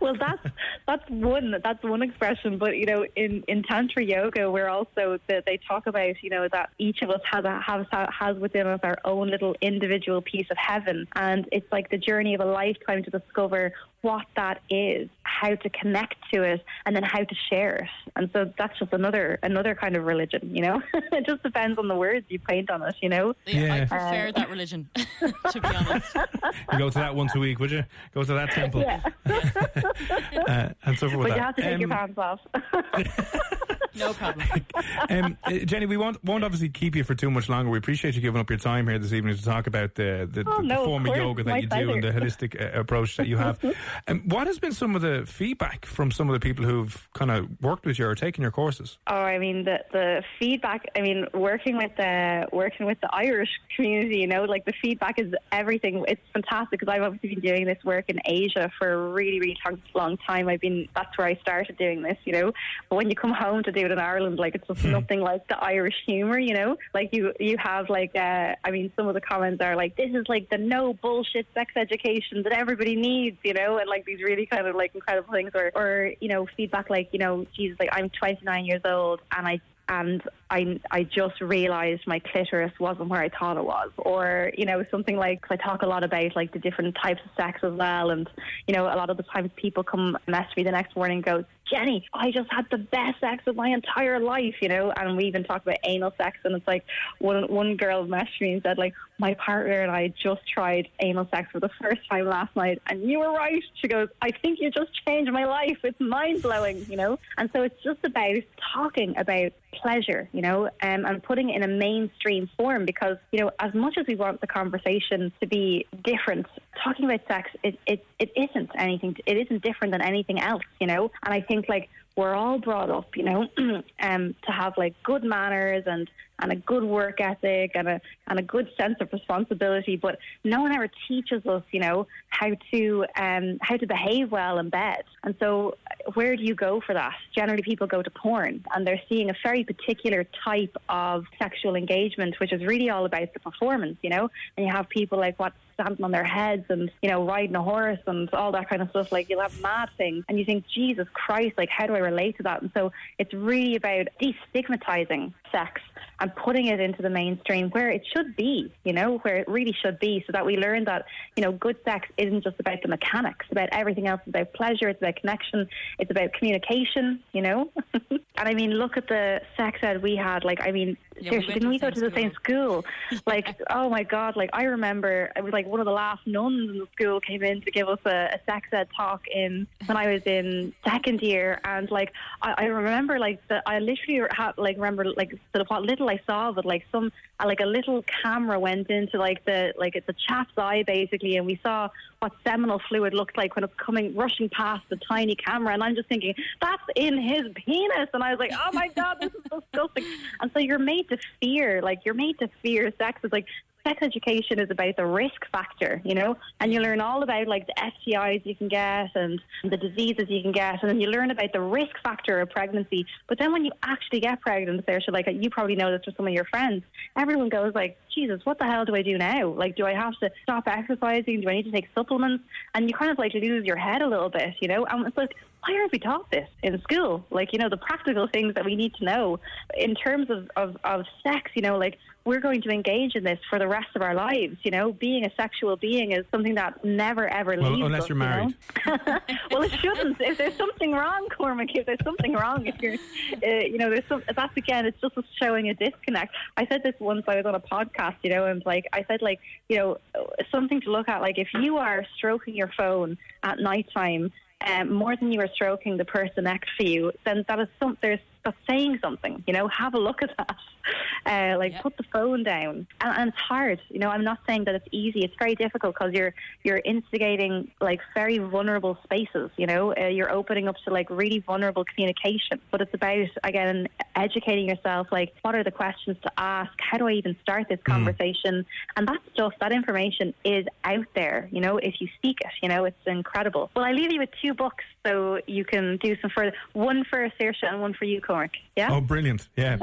well, that's that's one that's one expression. But you know, in in tantra yoga, we're also that they talk about you know that each of us has a, has has within us our own little individual piece of heaven, and it's like the journey of a lifetime to discover what that is, how to connect to it, and then how to share it. And so that's just another another kind of religion. You know, it just depends on the words you paint on it. You know. Yeah, I prefer that religion, to be honest. You go to that once a week, would you? Go to that temple Yeah. uh, and so forth. But you have to take your Um, pants off. no problem. um, uh, Jenny, we won't, won't obviously keep you for too much longer. We appreciate you giving up your time here this evening to talk about the, the, Oh, the, no, form of course. yoga that My you do and the holistic uh, approach that you have. Um, what has been some of the feedback from some of the people who've kind of worked with you or taken your courses? Oh, I mean the the feedback. I mean, working with the working with the Irish community, you know, like the feedback is everything. It's fantastic because I've obviously been doing this work in Asia for a really, really long, long time. I've been that's where I started doing this, you know. But when you come home to do it in Ireland, like it's just nothing like the Irish humor, you know. Like you you have like uh, I mean, some of the comments are like, "This is like the no bullshit sex education that everybody needs," you know, like these really kind of like incredible things, or or you know, feedback like, you know, Jesus, like I'm 29 years old and I and I I just realised my clitoris wasn't where I thought it was, or you know something like, I talk a lot about like the different types of sex as well, and you know a lot of the times people come message me the next morning and go, Jenny, I just had the best sex of my entire life, you know, and we even talk about anal sex, and it's like one one girl messaged me and said like my partner and I just tried anal sex for the first time last night, and you were right. She goes, I think you just changed my life. It's mind blowing, you know, and so it's just about talking about pleasure, you you know, um, and putting it in a mainstream form because, you know, as much as we want the conversation to be different, talking about sex, it, it, it isn't anything, it isn't different than anything else, you know, and I think like we're all brought up, you know, um, to have like good manners and, and a good work ethic and a and a good sense of responsibility. But no one ever teaches us, you know, how to um, how to behave well in bed. And so, where do you go for that? Generally, people go to porn, and they're seeing a very particular type of sexual engagement, which is really all about the performance, you know. And you have people like what standing on their heads and you know riding a horse and all that kind of stuff. Like you'll have mad things, and you think, Jesus Christ, like how do I relate to that? And so it's really about destigmatizing sex and putting it into the mainstream where it should be, you know, where it really should be, so that we learn that, you know, good sex isn't just about the mechanics, about everything else. It's about pleasure, it's about connection, it's about communication, you know. and I mean, look at the sex ed we had. Like, I mean, Yeah, we seriously, went didn't we go to the same school? Like, oh my God, like I remember it was like one of the last nuns in the school came in to give us a, a sex ed talk in when I was in second year, and like I, I remember like the I literally had like remember like the what little I saw but like some like a little camera went into like the like it's a chap's eye basically, and we saw what seminal fluid looked like when it's coming rushing past the tiny camera, and I'm just thinking that's in his penis, and I was like, oh my god, this is disgusting. And so you're made to fear, like you're made to fear sex. It's like sex education is about the risk factor, you know, and you learn all about like the STIs you can get and the diseases you can get, and then you learn about the risk factor of pregnancy. But then when you actually get pregnant, Saoirse, like you probably know this with some of your friends, everyone goes like, Jesus, what the hell do I do now? Like, do I have to stop exercising? Do I need to take supplements? And you kind of like lose your head a little bit, you know. And it's like, why aren't we taught this in school? Like, you know, the practical things that we need to know in terms of, of, of sex, you know, like we're going to engage in this for the rest of our lives, you know. Being a sexual being is something that never ever Well, leaves unless us, you're you know? married. well, it shouldn't. If there's something wrong, Cormac, if there's something wrong, if you're, uh, you know, there's some. That's again, it's just showing a disconnect. I said this once. I was on a podcast, you know, and like I said, like you know, something to look at. Like if you are stroking your phone at nighttime. Um, more than you are stroking the person next to you, then that is some. There's that's saying something. You know, have a look at that. Uh, like put the phone down, and, and it's hard. You know, I'm not saying that it's easy. It's very difficult because you're you're instigating like very vulnerable spaces. You know, uh, you're opening up to like really vulnerable communication. But it's about again educating yourself. Like, what are the questions to ask? How do I even start this conversation? And that stuff, that information is out there. You know, if you seek it, you know, it's incredible. Well, I leave you with two books so you can do some further. One for Saoirse and one for you, Cormac. Yeah. Oh, brilliant. Yeah.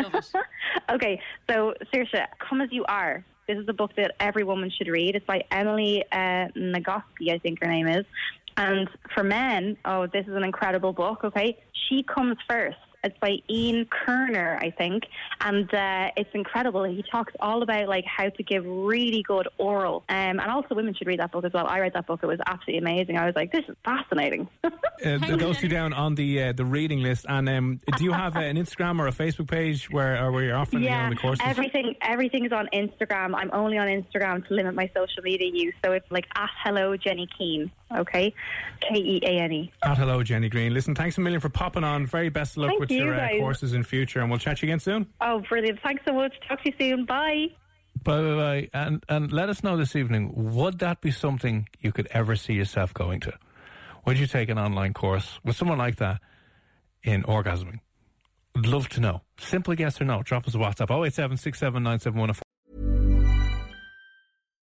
okay, so Saoirse, Come As You Are. This is a book that every woman should read. It's by Emily uh, Nagoski, I think her name is. And for men, oh, this is an incredible book, okay? She Comes First. It's by Ian Kerner, I think, and uh, it's incredible. He talks all about like how to give really good oral, um, and also women should read that book as well. I read that book; it was absolutely amazing. I was like, this is fascinating. Uh, those two down on the uh, the reading list. And um, do you have uh, an Instagram or a Facebook page where, or where you're offering you know, yeah, the courses? everything everything is on Instagram. I'm only on Instagram to limit my social media use, so it's like at hello Jenny Keane. Okay, K E A N E. At hello, Jenny Keane. Listen, thanks a million for popping on. Very best of luck Thank with you, your uh, courses in future, and we'll chat you again soon. Oh, brilliant! Thanks so much. Talk to you soon. Bye. Bye bye bye. And and let us know this evening. Would that be something you could ever see yourself going to? Would you take an online course with someone like that in orgasming? I'd love to know. Simple yes or no. Drop us a WhatsApp. 087